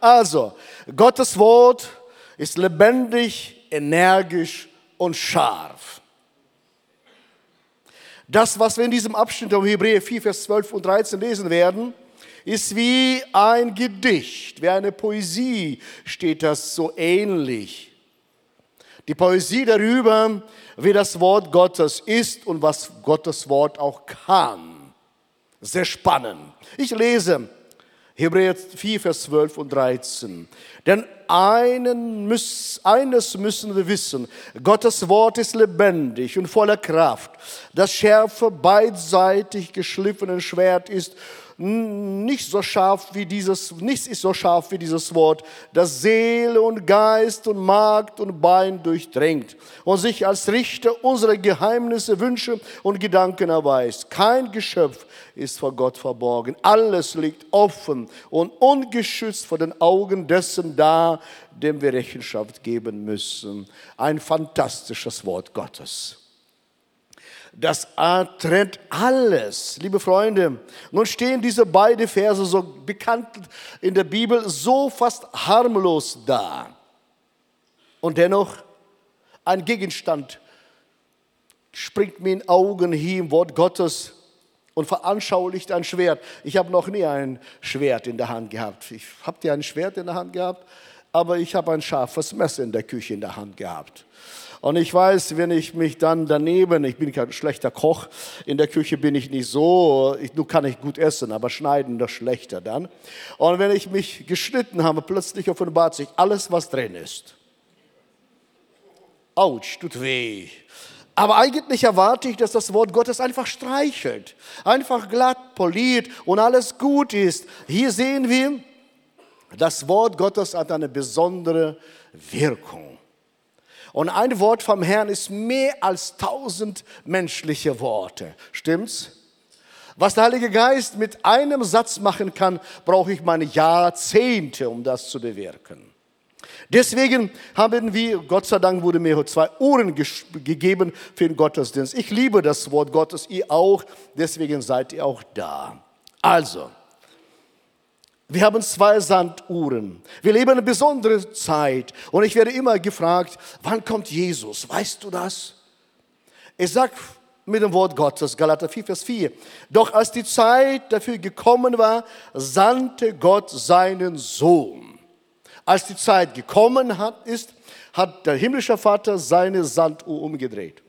Also, Gottes Wort ist lebendig, energisch und scharf. Das, was wir in diesem Abschnitt um Hebräer 4, Vers 12 und 13 lesen werden, ist wie ein Gedicht, wie eine Poesie steht das so ähnlich. Die Poesie darüber, wie das Wort Gottes ist und was Gottes Wort auch kann. Sehr spannend. Ich lese Hebräer 4, Vers 12 und 13. Denn müß, eines müssen wir wissen, Gottes Wort ist lebendig und voller Kraft. Das schärfe, beidseitig geschliffene Schwert ist nicht so scharf wie dieses, nichts ist so scharf wie dieses Wort, das Seele und Geist und Magd und Bein durchdringt und sich als Richter unserer Geheimnisse, Wünsche und Gedanken erweist. Kein Geschöpf ist vor Gott verborgen. Alles liegt offen und ungeschützt vor den Augen dessen da, dem wir Rechenschaft geben müssen. Ein fantastisches Wort Gottes. Das trennt alles, liebe Freunde. Nun stehen diese beiden Verse so bekannt in der Bibel so fast harmlos da. Und dennoch ein Gegenstand springt mir in Augen hier im Wort Gottes und veranschaulicht ein Schwert. Ich habe noch nie ein Schwert in der Hand gehabt. Ich habt ihr ein Schwert in der Hand gehabt? Aber ich habe ein scharfes Messer in der Küche in der Hand gehabt. Und ich weiß, wenn ich mich dann daneben, ich bin kein schlechter Koch, in der Küche bin ich nicht so, ich, nur kann ich gut essen, aber schneiden das schlechter dann. Und wenn ich mich geschnitten habe, plötzlich offenbart sich alles, was drin ist. Autsch, tut weh. Aber eigentlich erwarte ich, dass das Wort Gottes einfach streichelt, einfach glatt poliert und alles gut ist. Hier sehen wir, das Wort Gottes hat eine besondere Wirkung. Und ein Wort vom Herrn ist mehr als tausend menschliche Worte. Stimmt's? Was der Heilige Geist mit einem Satz machen kann, brauche ich meine Jahrzehnte, um das zu bewirken. Deswegen haben wir, Gott sei Dank wurde mir zwei Ohren gegeben für den Gottesdienst. Ich liebe das Wort Gottes, ihr auch, deswegen seid ihr auch da. Also, wir haben zwei Sanduhren. Wir leben eine besondere Zeit. Und ich werde immer gefragt, wann kommt Jesus? Weißt du das? Ich sage mit dem Wort Gottes, Galater 4, Vers 4. Doch als die Zeit dafür gekommen war, sandte Gott seinen Sohn. Als die Zeit gekommen hat, ist, hat der himmlische Vater seine Sanduhr umgedreht.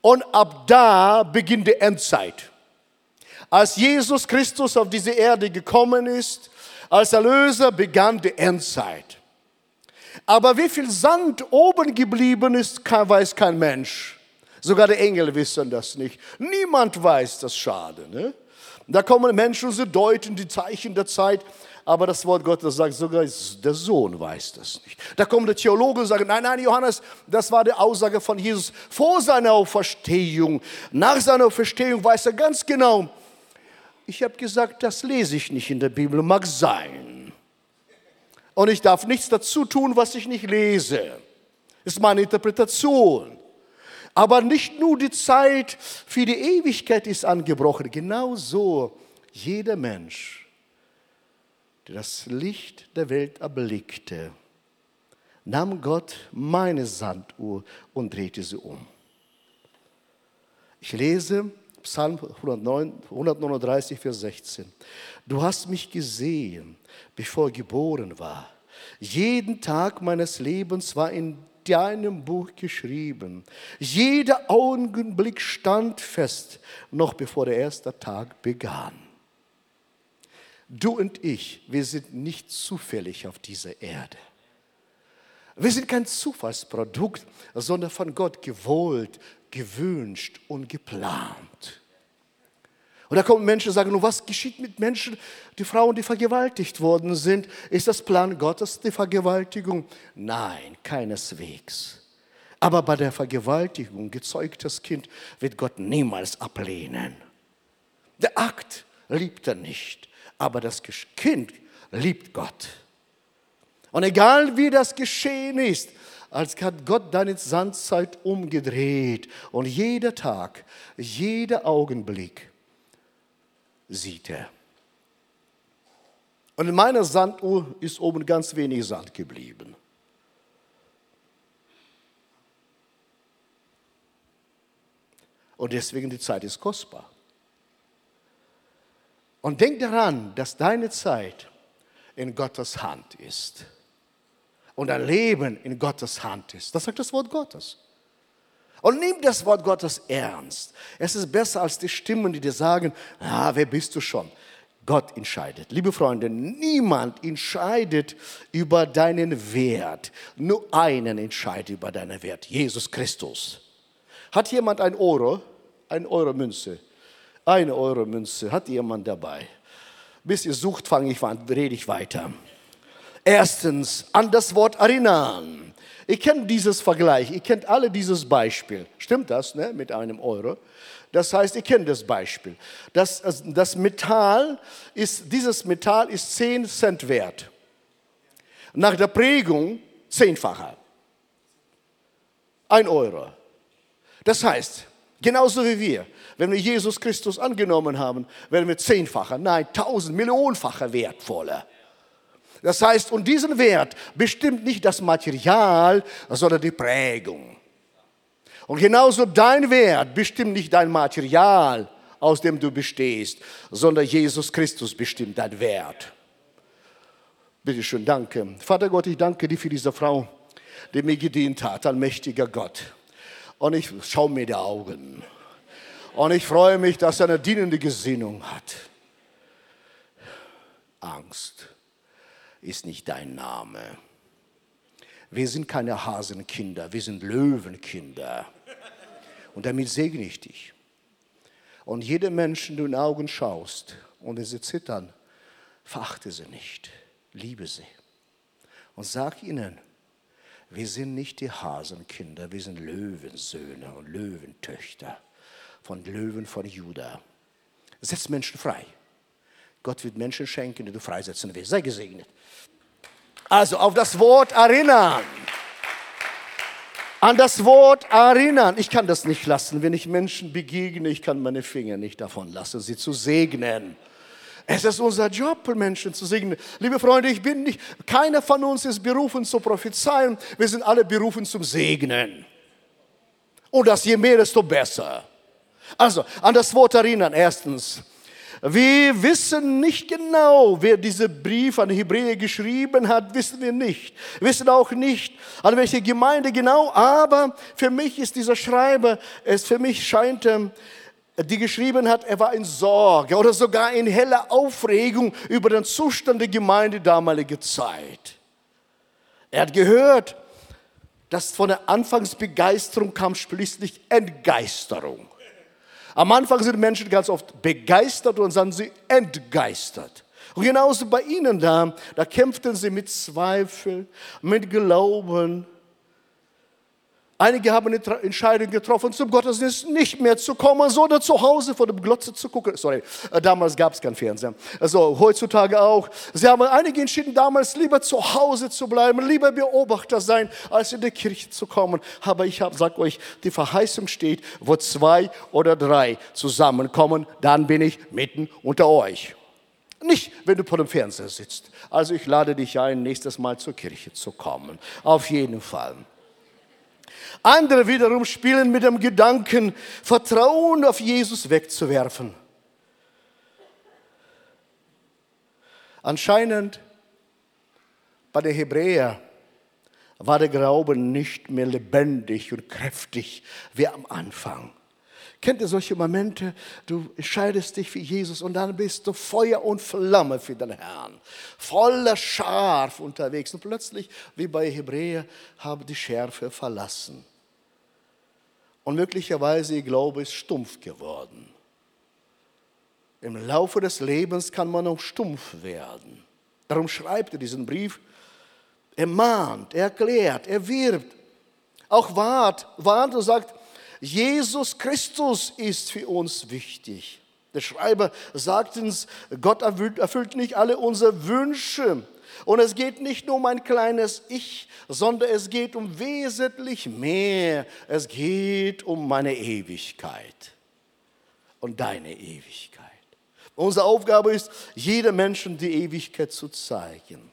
Und ab da beginnt die Endzeit. Als Jesus Christus auf diese Erde gekommen ist, als Erlöser begann die Endzeit. Aber wie viel Sand oben geblieben ist, weiß kein Mensch. Sogar die Engel wissen das nicht. Niemand weiß das Schade. Ne? Da kommen Menschen, sie deuten die Zeichen der Zeit, aber das Wort Gottes sagt, sogar der Sohn weiß das nicht. Da kommen die Theologen und sagen, nein, nein, Johannes, das war die Aussage von Jesus vor seiner Auferstehung. Nach seiner Auferstehung weiß er ganz genau, ich habe gesagt, das lese ich nicht in der Bibel, mag sein. Und ich darf nichts dazu tun, was ich nicht lese. Das ist meine Interpretation. Aber nicht nur die Zeit für die Ewigkeit ist angebrochen. Genauso jeder Mensch, der das Licht der Welt erblickte, nahm Gott meine Sanduhr und drehte sie um. Ich lese Psalm 139, Vers 16. Du hast mich gesehen, bevor ich geboren war. Jeden Tag meines Lebens war in deinem Buch geschrieben. Jeder Augenblick stand fest, noch bevor der erste Tag begann. Du und ich, wir sind nicht zufällig auf dieser Erde. Wir sind kein Zufallsprodukt, sondern von Gott gewollt, gewünscht und geplant. Und da kommen Menschen und sagen, was geschieht mit Menschen, die Frauen, die vergewaltigt worden sind? Ist das Plan Gottes die Vergewaltigung? Nein, keineswegs. Aber bei der Vergewaltigung, gezeugtes Kind, wird Gott niemals ablehnen. Der Akt liebt er nicht, aber das Kind liebt Gott. Und egal wie das geschehen ist, als hat Gott deine Sandzeit umgedreht. Und jeder Tag, jeder Augenblick sieht er. Und in meiner Sanduhr ist oben ganz wenig Sand geblieben. Und deswegen die Zeit ist kostbar. Und denk daran, dass deine Zeit in Gottes Hand ist. Und dein Leben in Gottes Hand ist. Das sagt das Wort Gottes. Und nimm das Wort Gottes ernst. Es ist besser als die Stimmen, die dir sagen, ah, wer bist du schon? Gott entscheidet. Liebe Freunde, niemand entscheidet über deinen Wert. Nur einen entscheidet über deinen Wert, Jesus Christus. Hat jemand ein Euro, ein Euro Münze? Eine Euro Münze, hat jemand dabei? Bis ihr sucht, fange ich an, rede ich weiter. Erstens, an das Wort erinnern. Ihr kennt dieses Vergleich, ihr kennt alle dieses Beispiel. Stimmt das, ne, mit einem Euro? Das heißt, ihr kennt das Beispiel. Das, das Metall ist, dieses Metall ist 10 Cent wert. Nach der Prägung zehnfacher. Ein Euro. Das heißt, genauso wie wir, wenn wir Jesus Christus angenommen haben, werden wir zehnfacher, nein, tausend, millionenfacher wertvoller. Das heißt, und diesen Wert bestimmt nicht das Material, sondern die Prägung. Und genauso dein Wert bestimmt nicht dein Material, aus dem du bestehst, sondern Jesus Christus bestimmt dein Wert. Bitte schön, danke. Vater Gott, ich danke dir für diese Frau, die mir gedient hat, allmächtiger Gott. Und ich schaue mir die Augen. Und ich freue mich, dass er eine dienende Gesinnung hat. Angst ist nicht dein Name. Wir sind keine Hasenkinder, wir sind Löwenkinder. Und damit segne ich dich. Und jede Menschen, du in die Augen schaust und sie zittern, verachte sie nicht, liebe sie. Und sag ihnen, wir sind nicht die Hasenkinder, wir sind Löwensöhne und Löwentöchter von Löwen von Juda. Setz Menschen frei. Gott wird Menschen schenken, die du freisetzen willst. Sei gesegnet. Also auf das Wort erinnern. An das Wort erinnern. Ich kann das nicht lassen. Wenn ich Menschen begegne, ich kann meine Finger nicht davon lassen, sie zu segnen. Es ist unser Job, Menschen zu segnen. Liebe Freunde, ich bin nicht, keiner von uns ist berufen zu prophezeien. Wir sind alle berufen zum Segnen. Und das je mehr, desto besser. Also, an das Wort erinnern, erstens. Wir wissen nicht genau, wer diesen Brief an Hebräer geschrieben hat, wissen wir nicht. Wir wissen auch nicht, an welche Gemeinde genau, aber für mich ist dieser Schreiber, es für mich scheint, ähm, die geschrieben hat, er war in Sorge oder sogar in heller Aufregung über den Zustand der Gemeinde damaliger Zeit. Er hat gehört, dass von der Anfangsbegeisterung kam schließlich Entgeisterung. Am Anfang sind Menschen ganz oft begeistert und dann sind sie entgeistert. Und genauso bei ihnen da, da kämpften sie mit Zweifel, mit Glauben, Einige haben eine Entscheidung getroffen, zum Gottesdienst nicht mehr zu kommen, sondern zu Hause vor dem Glotze zu gucken. Sorry, äh, damals gab es kein Fernsehen. Also heutzutage auch. Sie haben einige entschieden, damals lieber zu Hause zu bleiben, lieber Beobachter sein, als in die Kirche zu kommen. Aber ich habe, sag euch, die Verheißung steht, wo zwei oder drei zusammenkommen, dann bin ich mitten unter euch. Nicht, wenn du vor dem Fernseher sitzt. Also ich lade dich ein, nächstes Mal zur Kirche zu kommen. Auf jeden Fall. Andere wiederum spielen mit dem Gedanken, Vertrauen auf Jesus wegzuwerfen. Anscheinend bei den Hebräern war der Glaube nicht mehr lebendig und kräftig wie am Anfang. Kennt ihr solche Momente? Du entscheidest dich für Jesus und dann bist du Feuer und Flamme für den Herrn. Voller Scharf unterwegs. Und plötzlich, wie bei Hebräer, haben die Schärfe verlassen. Und möglicherweise ihr Glaube ist stumpf geworden. Im Laufe des Lebens kann man auch stumpf werden. Darum schreibt er diesen Brief. Er mahnt, er erklärt, er wirbt, auch wahrt, warnt und sagt, Jesus Christus ist für uns wichtig. Der Schreiber sagt uns, Gott erfüllt nicht alle unsere Wünsche. Und es geht nicht nur um ein kleines Ich, sondern es geht um wesentlich mehr. Es geht um meine Ewigkeit und deine Ewigkeit. Unsere Aufgabe ist, jedem Menschen die Ewigkeit zu zeigen.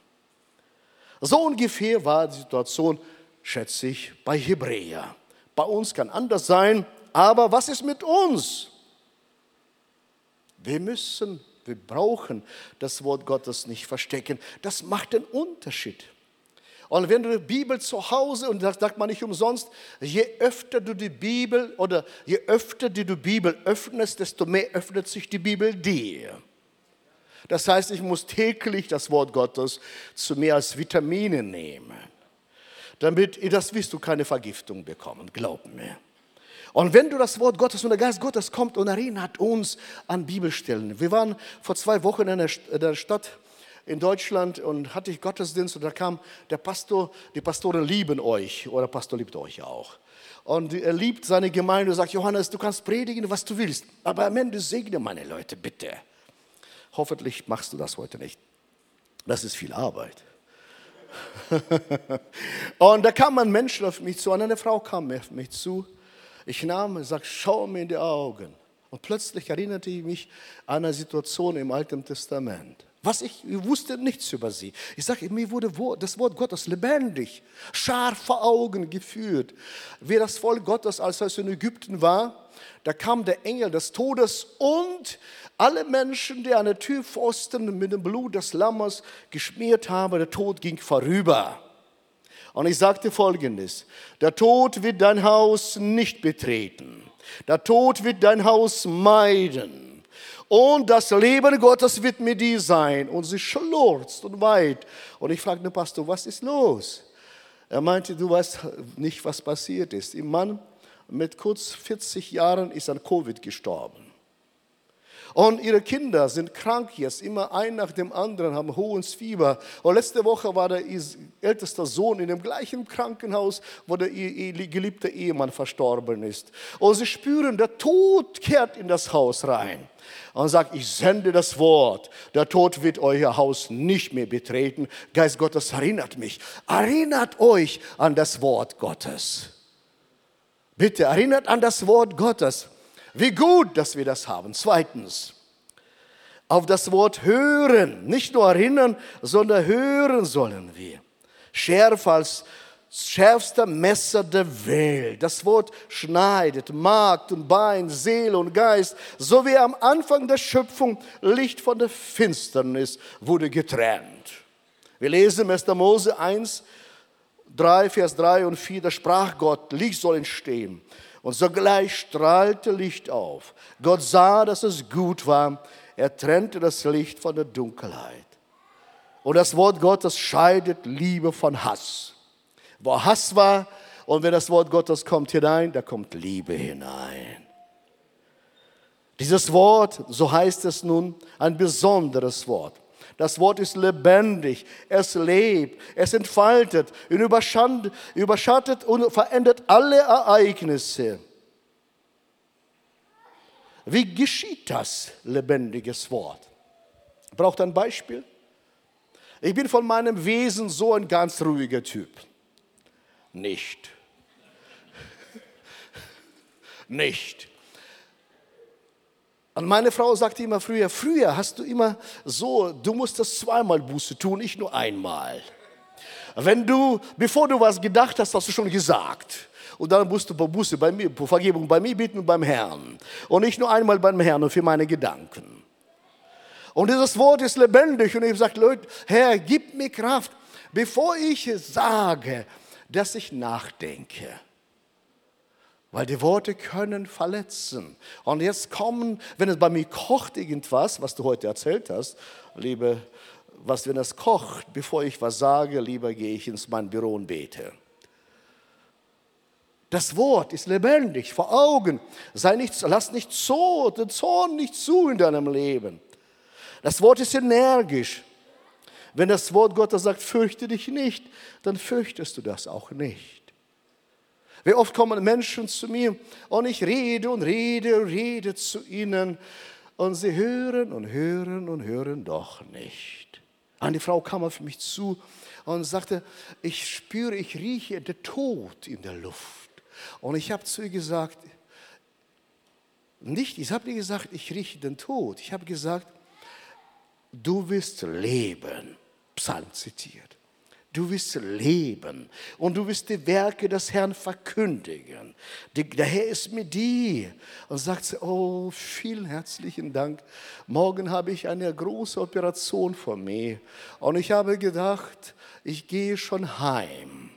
So ungefähr war die Situation, schätze ich, bei Hebräer. Bei uns kann anders sein, aber was ist mit uns? Wir müssen, wir brauchen das Wort Gottes nicht verstecken. Das macht den Unterschied. Und wenn du die Bibel zu Hause, und das sagt man nicht umsonst, je öfter du die Bibel oder je öfter du die Bibel öffnest, desto mehr öffnet sich die Bibel dir. Das heißt, ich muss täglich das Wort Gottes zu mir als Vitamine nehmen. Damit, das wirst du keine Vergiftung bekommen, glaub mir. Und wenn du das Wort Gottes und der Geist Gottes kommt und erinnert uns an Bibelstellen. Wir waren vor zwei Wochen in der Stadt in Deutschland und hatte ich Gottesdienst und da kam der Pastor, die Pastoren lieben euch oder der Pastor liebt euch auch. Und er liebt seine Gemeinde und sagt, Johannes, du kannst predigen, was du willst, aber am Ende segne meine Leute, bitte. Hoffentlich machst du das heute nicht. Das ist viel Arbeit. und da kam ein Mensch auf mich zu, eine Frau kam auf mich zu. Ich nahm und sagte, schau mir in die Augen. Und plötzlich erinnerte ich mich an eine Situation im Alten Testament. Was ich, ich wusste nichts über sie. Ich sage, mir wurde das Wort Gottes lebendig, scharf vor Augen geführt. Wie das Volk Gottes, als es in Ägypten war, da kam der Engel des Todes und alle Menschen, die an der Türpfosten mit dem Blut des Lammes geschmiert haben, der Tod ging vorüber. Und ich sagte folgendes, der Tod wird dein Haus nicht betreten. Der Tod wird dein Haus meiden. Und das Leben Gottes wird mit dir sein. Und sie schlurzt und weit. Und ich fragte den Pastor, was ist los? Er meinte, du weißt nicht, was passiert ist. Im Mann mit kurz 40 Jahren ist an Covid gestorben. Und ihre Kinder sind krank jetzt, immer ein nach dem anderen, haben hohes Fieber. Und letzte Woche war der älteste Sohn in dem gleichen Krankenhaus, wo der geliebte Ehemann verstorben ist. Und sie spüren, der Tod kehrt in das Haus rein. Und sagt, ich sende das Wort. Der Tod wird euer Haus nicht mehr betreten. Geist Gottes erinnert mich. Erinnert euch an das Wort Gottes. Bitte erinnert an das Wort Gottes. Wie gut, dass wir das haben. Zweitens, auf das Wort hören, nicht nur erinnern, sondern hören sollen wir. Schärfer als schärfster Messer der Welt. Das Wort schneidet Markt und Bein, Seele und Geist, so wie am Anfang der Schöpfung Licht von der Finsternis wurde getrennt. Wir lesen 1. Mose 1, 3, Vers 3 und 4, da sprach Gott, Licht soll entstehen. Und sogleich strahlte Licht auf. Gott sah, dass es gut war. Er trennte das Licht von der Dunkelheit. Und das Wort Gottes scheidet Liebe von Hass. Wo Hass war und wenn das Wort Gottes kommt hinein, da kommt Liebe hinein. Dieses Wort, so heißt es nun, ein besonderes Wort. Das Wort ist lebendig, es lebt, es entfaltet, überschattet und verändert alle Ereignisse. Wie geschieht das lebendiges Wort? Braucht ein Beispiel? Ich bin von meinem Wesen so ein ganz ruhiger Typ. Nicht. Nicht. Und meine Frau sagte immer früher, früher hast du immer so, du musst das zweimal Buße tun, nicht nur einmal. Wenn du, bevor du was gedacht hast, hast du schon gesagt. Und dann musst du Buße bei mir, Vergebung bei mir bitten und beim Herrn. Und nicht nur einmal beim Herrn und für meine Gedanken. Und dieses Wort ist lebendig und ich sage, Leute, Herr, gib mir Kraft, bevor ich sage, dass ich nachdenke. Weil die Worte können verletzen. Und jetzt kommen, wenn es bei mir kocht irgendwas, was du heute erzählt hast, liebe, was wenn es kocht, bevor ich was sage, lieber gehe ich ins mein Büro und bete. Das Wort ist lebendig vor Augen. Sei nicht, lass nicht so, den Zorn nicht zu in deinem Leben. Das Wort ist energisch. Wenn das Wort Gottes sagt, fürchte dich nicht, dann fürchtest du das auch nicht. Wie oft kommen Menschen zu mir und ich rede und rede und rede zu ihnen und sie hören und hören und hören doch nicht. Eine Frau kam auf mich zu und sagte, ich spüre, ich rieche den Tod in der Luft. Und ich habe zu ihr gesagt, nicht, ich habe nicht gesagt, ich rieche den Tod. Ich habe gesagt, du wirst leben. Psalm zitiert. Du wirst leben und du wirst die Werke des Herrn verkündigen. Der Herr ist mit dir und sagt, oh, vielen herzlichen Dank. Morgen habe ich eine große Operation vor mir und ich habe gedacht, ich gehe schon heim.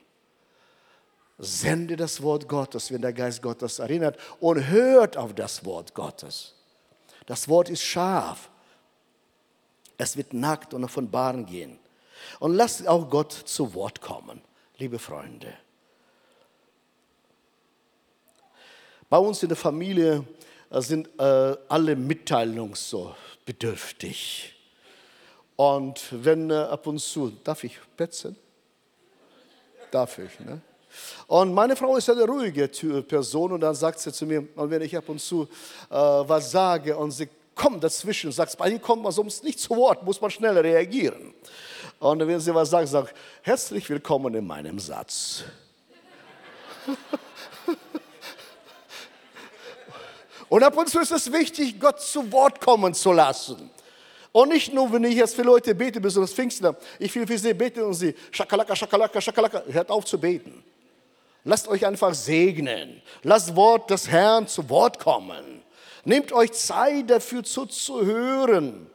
Sende das Wort Gottes, wenn der Geist Gottes erinnert und hört auf das Wort Gottes. Das Wort ist scharf. Es wird nackt und von Bahn gehen. Und lasst auch Gott zu Wort kommen, liebe Freunde. Bei uns in der Familie äh, sind äh, alle mitteilungsbedürftig. Und wenn äh, ab und zu, darf ich petzen? Darf ich, ne? Und meine Frau ist eine ruhige Person und dann sagt sie zu mir, und wenn ich ab und zu äh, was sage und sie kommt dazwischen sagt, bei ihnen kommt man sonst nicht zu Wort, muss man schnell reagieren. Und wenn sie was sagt, sagt, herzlich willkommen in meinem Satz. und ab und zu ist es wichtig, Gott zu Wort kommen zu lassen. Und nicht nur, wenn ich jetzt für Leute bete, besonders Pfingstler, ich will für sie beten und sie, schakalaka, schakalaka, schakalaka, hört auf zu beten. Lasst euch einfach segnen. Lasst Wort des Herrn zu Wort kommen. Nehmt euch Zeit dafür zuzuhören.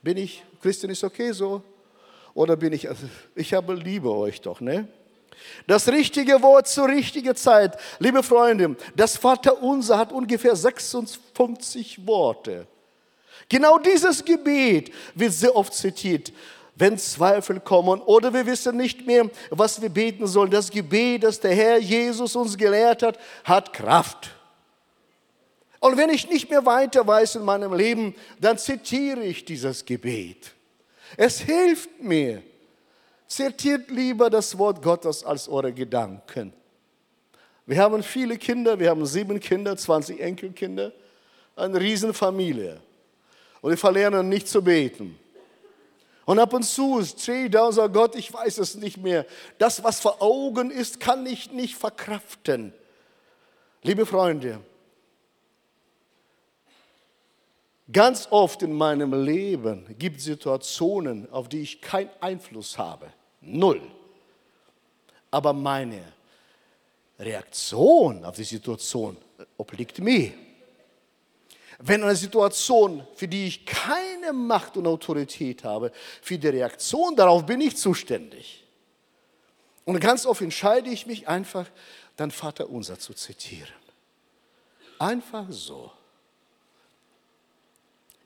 Bin ich, Christian ist okay so? Oder bin ich, ich habe liebe euch doch, ne? Das richtige Wort zur richtigen Zeit. Liebe Freunde, das Vaterunser hat ungefähr 56 Worte. Genau dieses Gebet wird sehr oft zitiert wenn Zweifel kommen oder wir wissen nicht mehr, was wir beten sollen. Das Gebet, das der Herr Jesus uns gelehrt hat, hat Kraft. Und wenn ich nicht mehr weiter weiß in meinem Leben, dann zitiere ich dieses Gebet. Es hilft mir. Zitiert lieber das Wort Gottes als eure Gedanken. Wir haben viele Kinder, wir haben sieben Kinder, 20 Enkelkinder, eine Riesenfamilie. Und wir verlernen nicht zu beten. Und ab und zu stehe ich da und sage, Gott, ich weiß es nicht mehr. Das, was vor Augen ist, kann ich nicht verkraften. Liebe Freunde, ganz oft in meinem Leben gibt es Situationen, auf die ich keinen Einfluss habe. Null. Aber meine Reaktion auf die Situation obliegt mir. Wenn eine Situation, für die ich keine Macht und Autorität habe, für die Reaktion darauf bin ich zuständig. Und ganz oft entscheide ich mich einfach, dann Vater unser zu zitieren. Einfach so.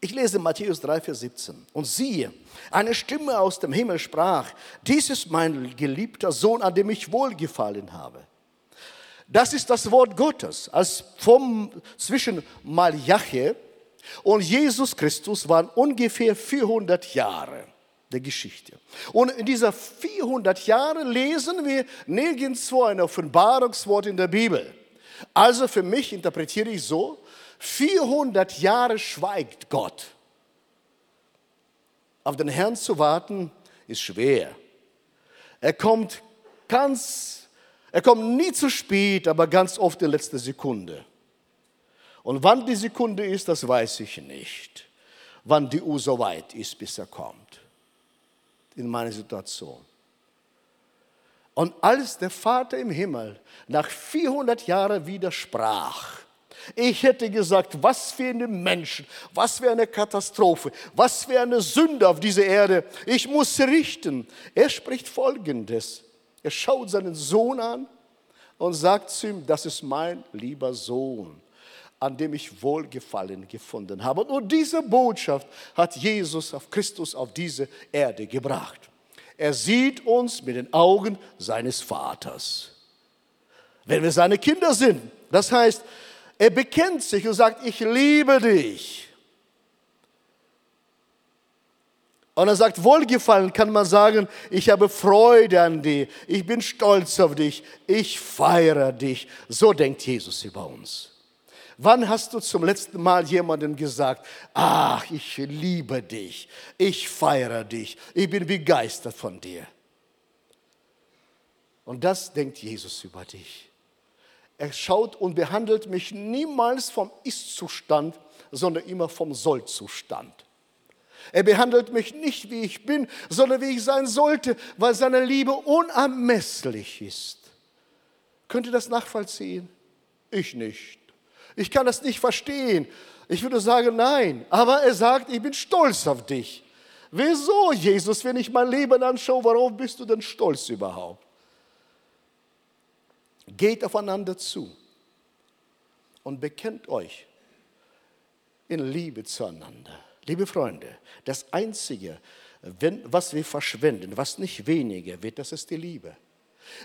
Ich lese Matthäus 3, Vers 17. Und siehe, eine Stimme aus dem Himmel sprach, dies ist mein geliebter Sohn, an dem ich wohlgefallen habe. Das ist das Wort Gottes. Als vom, zwischen Malachi und Jesus Christus waren ungefähr 400 Jahre der Geschichte. Und in dieser 400 Jahre lesen wir nirgendwo ein Offenbarungswort in der Bibel. Also für mich interpretiere ich so, 400 Jahre schweigt Gott. Auf den Herrn zu warten ist schwer. Er kommt ganz er kommt nie zu spät, aber ganz oft in letzter Sekunde. Und wann die Sekunde ist, das weiß ich nicht. Wann die Uhr so weit ist, bis er kommt. In meiner Situation. Und als der Vater im Himmel nach 400 Jahren widersprach, ich hätte gesagt, was für eine Menschen, was für eine Katastrophe, was für eine Sünde auf dieser Erde. Ich muss richten. Er spricht Folgendes. Er schaut seinen Sohn an und sagt zu ihm, das ist mein lieber Sohn, an dem ich Wohlgefallen gefunden habe. Und diese Botschaft hat Jesus auf Christus auf diese Erde gebracht. Er sieht uns mit den Augen seines Vaters. Wenn wir seine Kinder sind, das heißt, er bekennt sich und sagt, ich liebe dich. Und er sagt, wohlgefallen kann man sagen, ich habe Freude an dir, ich bin stolz auf dich, ich feiere dich. So denkt Jesus über uns. Wann hast du zum letzten Mal jemandem gesagt, ach, ich liebe dich, ich feiere dich, ich bin begeistert von dir? Und das denkt Jesus über dich. Er schaut und behandelt mich niemals vom Ist-Zustand, sondern immer vom Soll-Zustand. Er behandelt mich nicht, wie ich bin, sondern wie ich sein sollte, weil seine Liebe unermesslich ist. Könnt ihr das nachvollziehen? Ich nicht. Ich kann das nicht verstehen. Ich würde sagen, nein. Aber er sagt, ich bin stolz auf dich. Wieso, Jesus, wenn ich mein Leben anschaue, worauf bist du denn stolz überhaupt? Geht aufeinander zu und bekennt euch in Liebe zueinander. Liebe Freunde, das Einzige, was wir verschwenden, was nicht weniger wird, das ist die Liebe.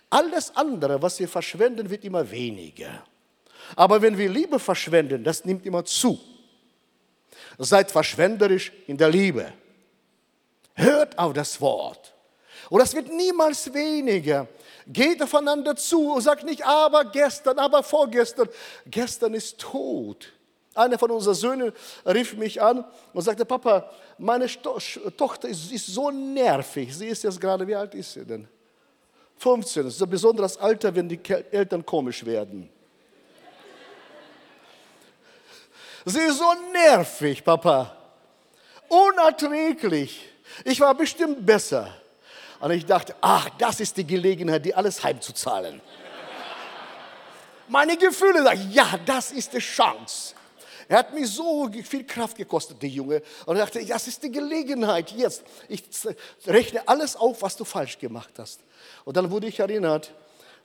Alles andere, was wir verschwenden, wird immer weniger. Aber wenn wir Liebe verschwenden, das nimmt immer zu. Seid verschwenderisch in der Liebe. Hört auf das Wort. Und das wird niemals weniger. Geht aufeinander zu und sagt nicht, aber gestern, aber vorgestern. Gestern ist tot. Einer von unseren Söhnen rief mich an und sagte, Papa, meine Tochter ist, ist so nervig. Sie ist jetzt gerade, wie alt ist sie denn? 15. Das ist ein besonderes Alter, wenn die Eltern komisch werden. Sie ist so nervig, Papa. Unerträglich. Ich war bestimmt besser. Und ich dachte, ach, das ist die Gelegenheit, die alles heimzuzahlen. Meine Gefühle sagen, ja, das ist die Chance. Er hat mich so viel Kraft gekostet, der Junge. Und er dachte, das ist die Gelegenheit jetzt. Ich rechne alles auf, was du falsch gemacht hast. Und dann wurde ich erinnert,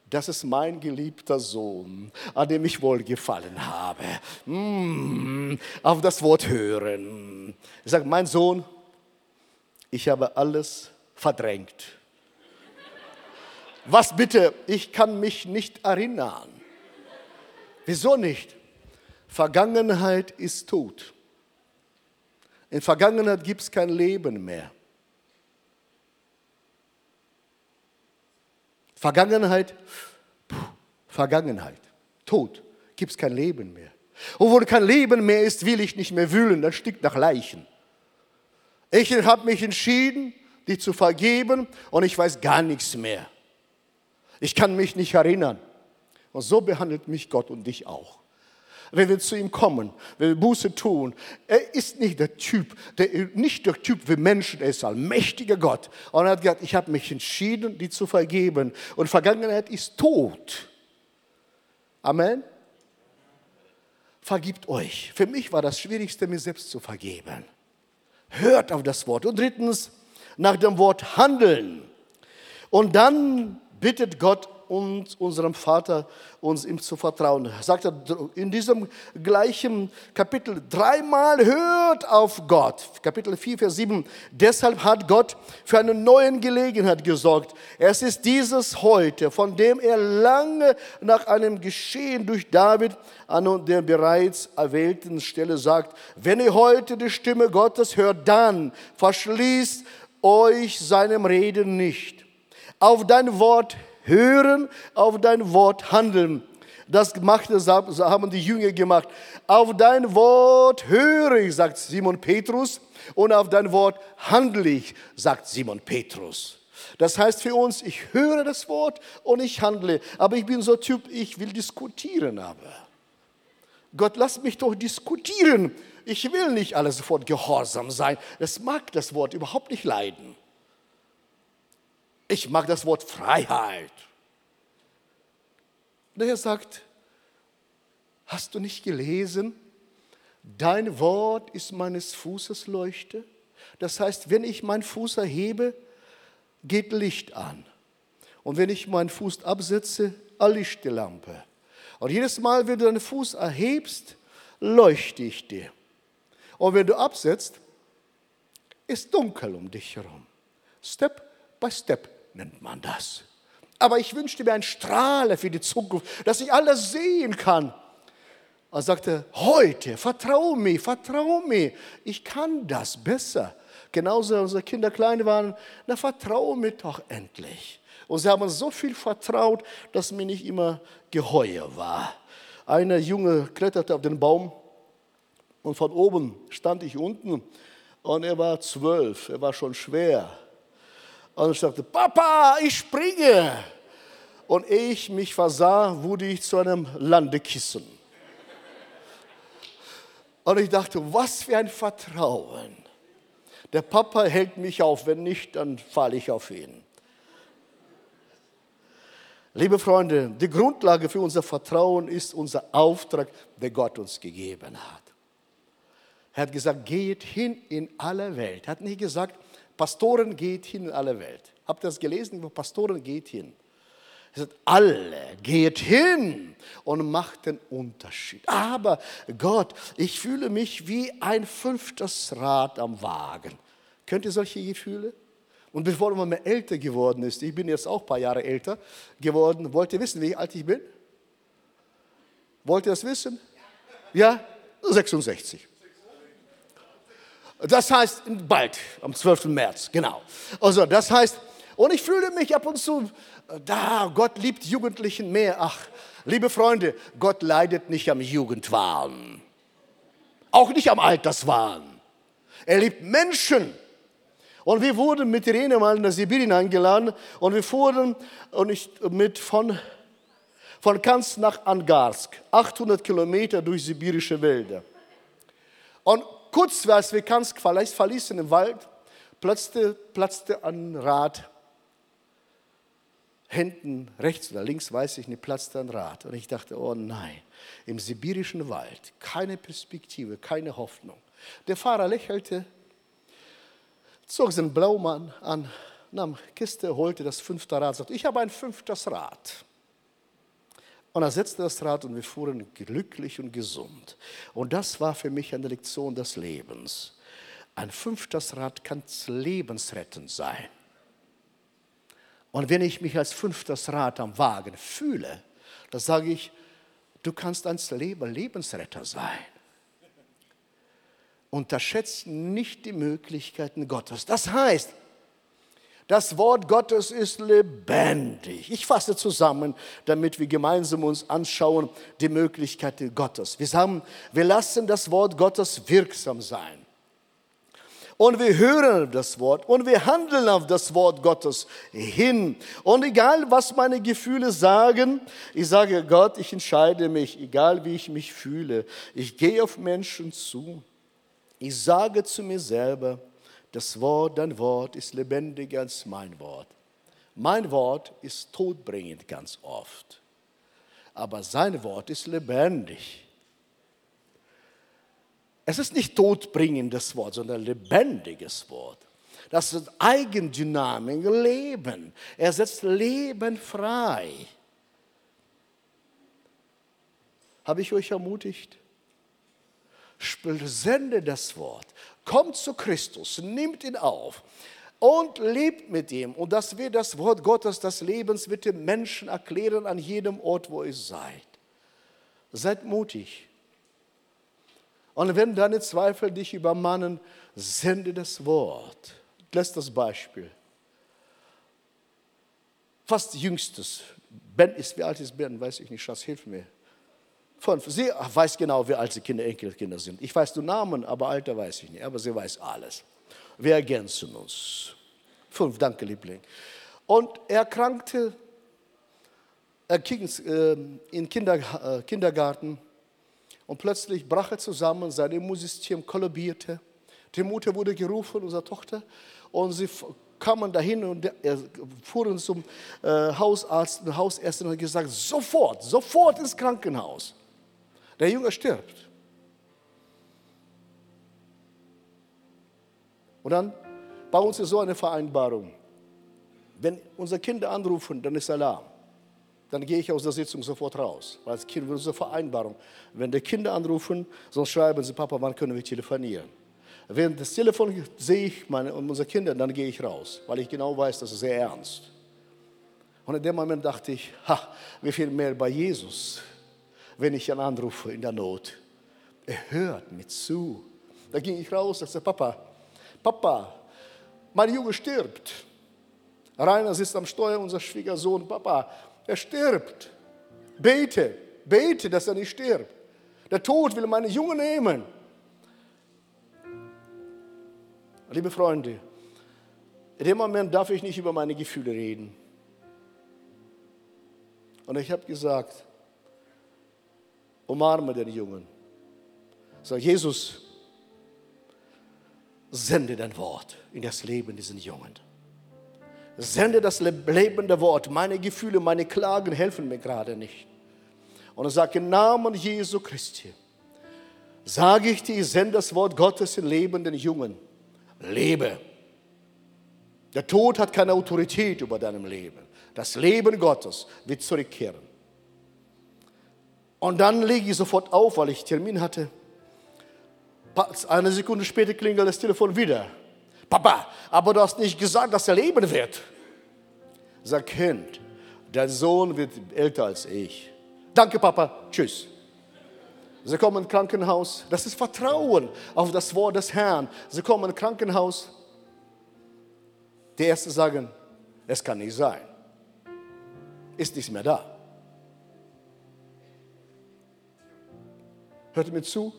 das ist mein geliebter Sohn, an dem ich wohl gefallen habe. Mm, auf das Wort hören. Ich sage, mein Sohn, ich habe alles verdrängt. Was bitte? Ich kann mich nicht erinnern. Wieso nicht? Vergangenheit ist tot. In Vergangenheit gibt es kein Leben mehr. Vergangenheit, puh, Vergangenheit, tot, gibt es kein Leben mehr. Wo kein Leben mehr ist, will ich nicht mehr wühlen, das stinkt nach Leichen. Ich habe mich entschieden, die zu vergeben und ich weiß gar nichts mehr. Ich kann mich nicht erinnern. Und so behandelt mich Gott und dich auch wenn wir zu ihm kommen, wenn wir Buße tun. Er ist nicht der Typ, der, nicht der Typ wie Menschen, er ist ein mächtiger Gott. Und er hat gesagt, ich habe mich entschieden, die zu vergeben. Und Vergangenheit ist tot. Amen. Vergibt euch. Für mich war das Schwierigste, mir selbst zu vergeben. Hört auf das Wort. Und drittens, nach dem Wort handeln. Und dann bittet Gott und unserem Vater uns ihm zu vertrauen. Sagt er in diesem gleichen Kapitel dreimal hört auf Gott. Kapitel 4, Vers 7. Deshalb hat Gott für eine neue Gelegenheit gesorgt. Es ist dieses heute, von dem er lange nach einem Geschehen durch David an der bereits erwählten Stelle sagt, wenn ihr heute die Stimme Gottes hört, dann verschließt euch seinem Reden nicht. Auf dein Wort hören, auf dein Wort handeln. Das machte, haben die Jünger gemacht. Auf dein Wort höre ich, sagt Simon Petrus, und auf dein Wort handle ich, sagt Simon Petrus. Das heißt für uns, ich höre das Wort und ich handle. Aber ich bin so Typ, ich will diskutieren aber. Gott, lass mich doch diskutieren. Ich will nicht alles sofort gehorsam sein. Das mag das Wort überhaupt nicht leiden. Ich mag das Wort Freiheit. Und er sagt, hast du nicht gelesen, dein Wort ist meines Fußes Leuchte? Das heißt, wenn ich meinen Fuß erhebe, geht Licht an. Und wenn ich meinen Fuß absetze, erlischt die Lampe. Und jedes Mal, wenn du deinen Fuß erhebst, leuchte ich dir. Und wenn du absetzt, ist dunkel um dich herum. Step by Step nennt man das. Aber ich wünschte mir einen Strahler für die Zukunft, dass ich alles sehen kann. Er sagte, heute, vertrau mir, vertrau mir, ich kann das besser. Genauso, als unsere Kinder klein waren, na vertrau mir doch endlich. Und sie haben so viel vertraut, dass mir nicht immer geheuer war. Eine Junge kletterte auf den Baum und von oben stand ich unten und er war zwölf, er war schon schwer. Und ich sagte, Papa, ich springe. Und ehe ich mich versah, wurde ich zu einem Landekissen. Und ich dachte, was für ein Vertrauen. Der Papa hält mich auf, wenn nicht, dann falle ich auf ihn. Liebe Freunde, die Grundlage für unser Vertrauen ist unser Auftrag, den Gott uns gegeben hat. Er hat gesagt, geht hin in alle Welt. Er hat nicht gesagt, Pastoren geht hin in alle Welt. Habt ihr das gelesen? Pastoren geht hin. Er sagt, alle geht hin und macht den Unterschied. Aber Gott, ich fühle mich wie ein fünftes Rad am Wagen. Könnt ihr solche Gefühle? Und bevor man mehr älter geworden ist, ich bin jetzt auch ein paar Jahre älter geworden, wollt ihr wissen, wie alt ich bin? Wollt ihr das wissen? Ja? 66. Das heißt, bald, am 12. März, genau. Also, das heißt, und ich fühle mich ab und zu, da, Gott liebt Jugendlichen mehr. Ach, liebe Freunde, Gott leidet nicht am Jugendwahn. Auch nicht am Alterswahn. Er liebt Menschen. Und wir wurden mit Irene mal in Sibirien eingeladen und wir fuhren und ich, mit von, von Kanz nach Angarsk, 800 Kilometer durch sibirische Wälder. Und kurz, als wir Kansk verließen im Wald, platzte, platzte ein Rad. Hinten, rechts oder links, weiß ich nicht, platzte ein Rad. Und ich dachte, oh nein, im sibirischen Wald, keine Perspektive, keine Hoffnung. Der Fahrer lächelte zog seinen Blaumann an, nahm Kiste, holte das fünfte Rad, sagte, ich habe ein fünftes Rad. Und er setzte das Rad und wir fuhren glücklich und gesund. Und das war für mich eine Lektion des Lebens. Ein fünftes Rad kann lebensrettend sein. Und wenn ich mich als fünftes Rad am Wagen fühle, dann sage ich, du kannst Leben Lebensretter sein unterschätzt nicht die Möglichkeiten Gottes. Das heißt, das Wort Gottes ist lebendig. Ich fasse zusammen, damit wir gemeinsam uns anschauen, die Möglichkeiten Gottes. Wir, sagen, wir lassen das Wort Gottes wirksam sein. Und wir hören das Wort und wir handeln auf das Wort Gottes hin. Und egal, was meine Gefühle sagen, ich sage Gott, ich entscheide mich, egal wie ich mich fühle. Ich gehe auf Menschen zu. Ich sage zu mir selber, das Wort, dein Wort ist lebendiger als mein Wort. Mein Wort ist todbringend ganz oft, aber sein Wort ist lebendig. Es ist nicht todbringendes Wort, sondern lebendiges Wort. Das ist Eigendynamik, Leben. Er setzt Leben frei. Habe ich euch ermutigt? Sende das Wort, kommt zu Christus, nimmt ihn auf und lebt mit ihm. Und dass wir das Wort Gottes, das Lebens mit den Menschen erklären an jedem Ort, wo ihr seid. Seid mutig. Und wenn deine Zweifel dich übermannen, sende das Wort. Das Beispiel. Fast jüngstes. Ben ist, wie alt ist Ben? Weiß ich nicht, Schatz, hilf mir. Von, sie weiß genau, wie alt die Kinder, Enkelkinder sind. Ich weiß die Namen, aber Alter weiß ich nicht. Aber sie weiß alles. Wir ergänzen uns. Fünf, danke, Liebling. Und er erkrankte, er ging ähm, in Kinder, äh, Kindergarten und plötzlich brach er zusammen, sein Immunsystem kollabierte. Die Mutter wurde gerufen, unsere Tochter, und sie kamen dahin und fuhren zum äh, Hausarzt Hausärztin und gesagt, sofort, sofort ins Krankenhaus. Der Junge stirbt. Und dann bei uns ist so eine Vereinbarung. Wenn unsere Kinder anrufen, dann ist Alarm. Dann gehe ich aus der Sitzung sofort raus. Weil es Kind unsere Vereinbarung. Wenn die Kinder anrufen, sonst schreiben sie, Papa, wann können wir telefonieren? Wenn das Telefon sehe ich meine, unsere Kinder, dann gehe ich raus, weil ich genau weiß, das ist sehr ernst. Und in dem Moment dachte ich, ha, wie viel mehr bei Jesus wenn ich ihn anrufe in der Not. Er hört mir zu. Da ging ich raus und sagte, Papa, Papa, mein Junge stirbt. Rainer sitzt am Steuer, unser Schwiegersohn, Papa, er stirbt. Bete, bete, dass er nicht stirbt. Der Tod will meine Junge nehmen. Liebe Freunde, in dem Moment darf ich nicht über meine Gefühle reden. Und ich habe gesagt, umarme den Jungen. Sag, Jesus, sende dein Wort in das Leben diesen Jungen. Sende das lebende Wort. Meine Gefühle, meine Klagen helfen mir gerade nicht. Und er sagt, im Namen Jesu Christi, sage ich dir, sende das Wort Gottes in lebenden Jungen. Lebe. Der Tod hat keine Autorität über deinem Leben. Das Leben Gottes wird zurückkehren. Und dann lege ich sofort auf, weil ich Termin hatte. Eine Sekunde später klingelt das Telefon wieder. Papa, aber du hast nicht gesagt, dass er leben wird. Sag Kind, dein Sohn wird älter als ich. Danke, Papa. Tschüss. Sie kommen ins Krankenhaus. Das ist Vertrauen auf das Wort des Herrn. Sie kommen ins Krankenhaus. Die Ersten sagen, es kann nicht sein. Ist nicht mehr da. Hört mir zu?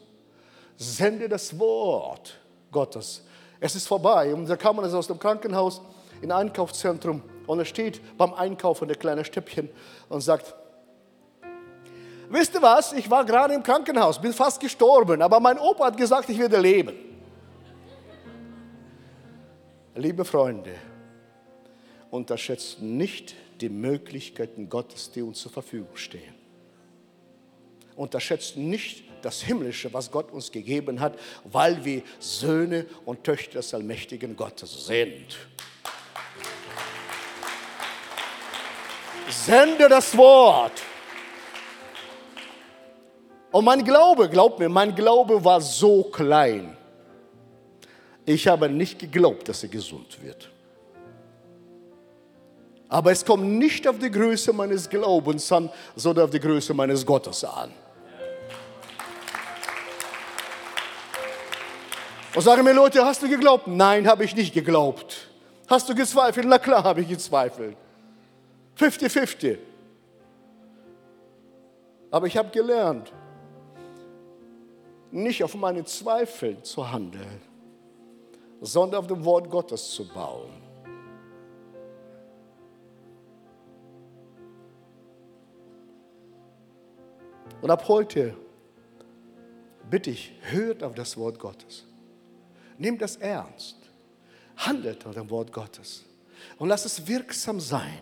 Sende das Wort Gottes. Es ist vorbei. Und da kam man aus dem Krankenhaus in ein Einkaufszentrum und er steht beim Einkaufen der kleine Stäbchen und sagt, wisst ihr was, ich war gerade im Krankenhaus, bin fast gestorben, aber mein Opa hat gesagt, ich werde leben. Liebe Freunde, unterschätzt nicht die Möglichkeiten Gottes, die uns zur Verfügung stehen. Unterschätzt nicht das Himmlische, was Gott uns gegeben hat, weil wir Söhne und Töchter des allmächtigen Gottes sind. Sende das Wort. Und mein Glaube, glaubt mir, mein Glaube war so klein. Ich habe nicht geglaubt, dass er gesund wird. Aber es kommt nicht auf die Größe meines Glaubens an, sondern auf die Größe meines Gottes an. Und sagen mir Leute, hast du geglaubt? Nein, habe ich nicht geglaubt. Hast du gezweifelt? Na klar, habe ich gezweifelt. 50-50. Aber ich habe gelernt, nicht auf meine Zweifel zu handeln, sondern auf dem Wort Gottes zu bauen. Und ab heute bitte ich, hört auf das Wort Gottes. Nehmt das ernst. Handelt nach dem Wort Gottes. Und lasst es wirksam sein.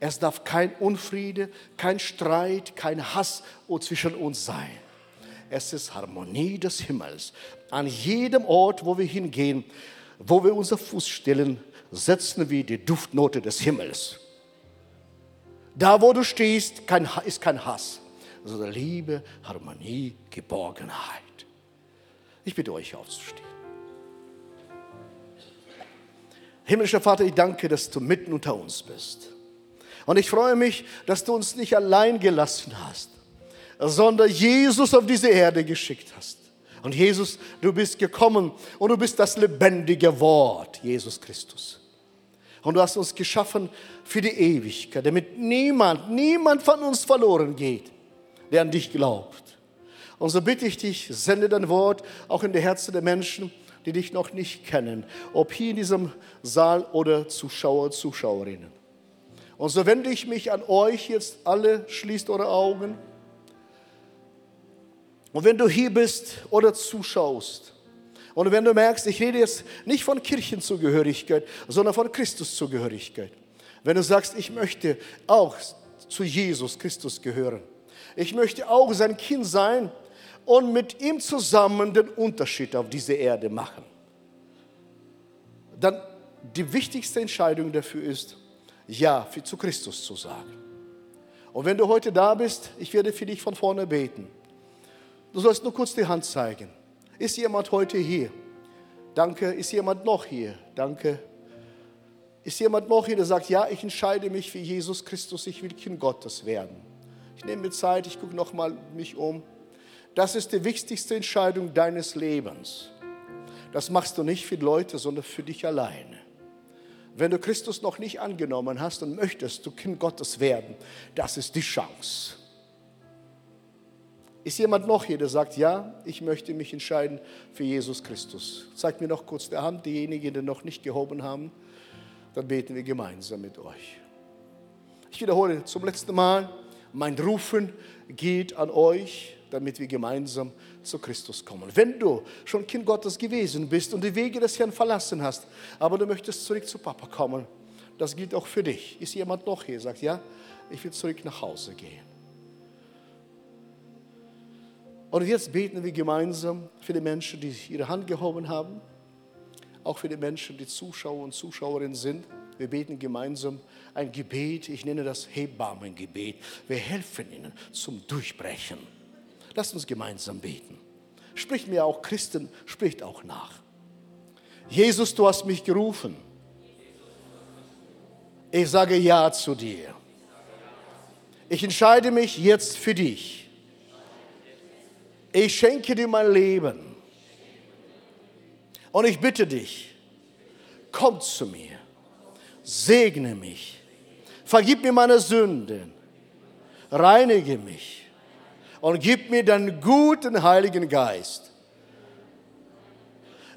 Es darf kein Unfriede, kein Streit, kein Hass zwischen uns sein. Es ist Harmonie des Himmels. An jedem Ort, wo wir hingehen, wo wir unser Fuß stellen, setzen wir die Duftnote des Himmels. Da, wo du stehst, ist kein Hass, sondern Liebe, Harmonie, Geborgenheit. Ich bitte euch aufzustehen. Himmlischer Vater, ich danke, dass du mitten unter uns bist. Und ich freue mich, dass du uns nicht allein gelassen hast, sondern Jesus auf diese Erde geschickt hast. Und Jesus, du bist gekommen und du bist das lebendige Wort, Jesus Christus. Und du hast uns geschaffen für die Ewigkeit, damit niemand, niemand von uns verloren geht, der an dich glaubt. Und so bitte ich dich, sende dein Wort auch in die Herzen der Menschen, die dich noch nicht kennen, ob hier in diesem Saal oder Zuschauer, Zuschauerinnen. Und so wende ich mich an euch jetzt alle, schließt eure Augen. Und wenn du hier bist oder zuschaust, und wenn du merkst, ich rede jetzt nicht von Kirchenzugehörigkeit, sondern von Christuszugehörigkeit. Wenn du sagst, ich möchte auch zu Jesus Christus gehören. Ich möchte auch sein Kind sein, und mit ihm zusammen den Unterschied auf dieser Erde machen. Dann die wichtigste Entscheidung dafür ist, Ja zu Christus zu sagen. Und wenn du heute da bist, ich werde für dich von vorne beten. Du sollst nur kurz die Hand zeigen. Ist jemand heute hier? Danke. Ist jemand noch hier? Danke. Ist jemand noch hier, der sagt, ja, ich entscheide mich für Jesus Christus, ich will Kind Gottes werden. Ich nehme mir Zeit, ich gucke nochmal mich um. Das ist die wichtigste Entscheidung deines Lebens. Das machst du nicht für die Leute, sondern für dich alleine. Wenn du Christus noch nicht angenommen hast und möchtest du Kind Gottes werden, das ist die Chance. Ist jemand noch hier, der sagt, ja, ich möchte mich entscheiden für Jesus Christus? Zeigt mir noch kurz die Hand, diejenigen, die noch nicht gehoben haben. Dann beten wir gemeinsam mit euch. Ich wiederhole zum letzten Mal, mein Rufen geht an euch damit wir gemeinsam zu Christus kommen. Wenn du schon Kind Gottes gewesen bist und die Wege des Herrn verlassen hast, aber du möchtest zurück zu Papa kommen, das gilt auch für dich. Ist jemand noch hier, sagt, ja, ich will zurück nach Hause gehen. Und jetzt beten wir gemeinsam für die Menschen, die ihre Hand gehoben haben, auch für die Menschen, die Zuschauer und Zuschauerinnen sind. Wir beten gemeinsam ein Gebet, ich nenne das Hebammengebet. Wir helfen ihnen zum Durchbrechen. Lasst uns gemeinsam beten. Spricht mir auch Christen, spricht auch nach. Jesus, du hast mich gerufen. Ich sage Ja zu dir. Ich entscheide mich jetzt für dich. Ich schenke dir mein Leben. Und ich bitte dich, komm zu mir, segne mich, vergib mir meine Sünden, reinige mich und gib mir deinen guten Heiligen Geist.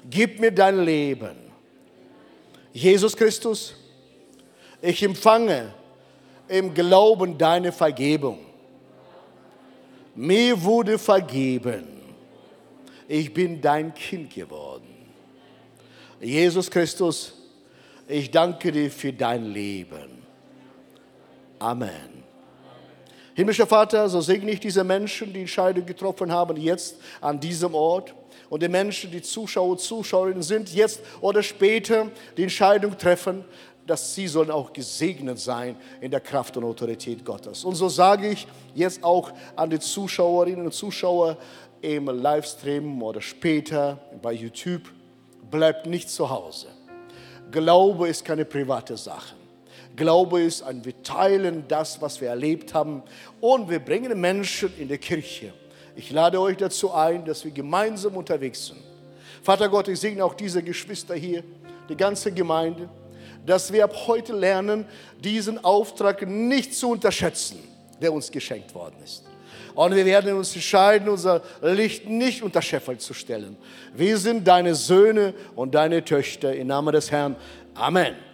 Gib mir dein Leben. Jesus Christus, ich empfange im Glauben deine Vergebung. Mir wurde vergeben. Ich bin dein Kind geworden. Jesus Christus, ich danke dir für dein Leben. Amen. Himmlischer Vater, so segne ich diese Menschen, die Entscheidung getroffen haben, jetzt an diesem Ort. Und die Menschen, die Zuschauer, Zuschauerinnen sind, jetzt oder später die Entscheidung treffen, dass sie sollen auch gesegnet sein in der Kraft und Autorität Gottes. Und so sage ich jetzt auch an die Zuschauerinnen und Zuschauer im Livestream oder später bei YouTube, bleibt nicht zu Hause. Glaube ist keine private Sache. Glaube ist ein, wir teilen das, was wir erlebt haben und wir bringen Menschen in die Kirche. Ich lade euch dazu ein, dass wir gemeinsam unterwegs sind. Vater Gott, ich segne auch diese Geschwister hier, die ganze Gemeinde dass wir ab heute lernen, diesen Auftrag nicht zu unterschätzen, der uns geschenkt worden ist. Und wir werden uns entscheiden, unser Licht nicht unter Scheffel zu stellen. Wir sind deine Söhne und deine Töchter im Namen des Herrn. Amen.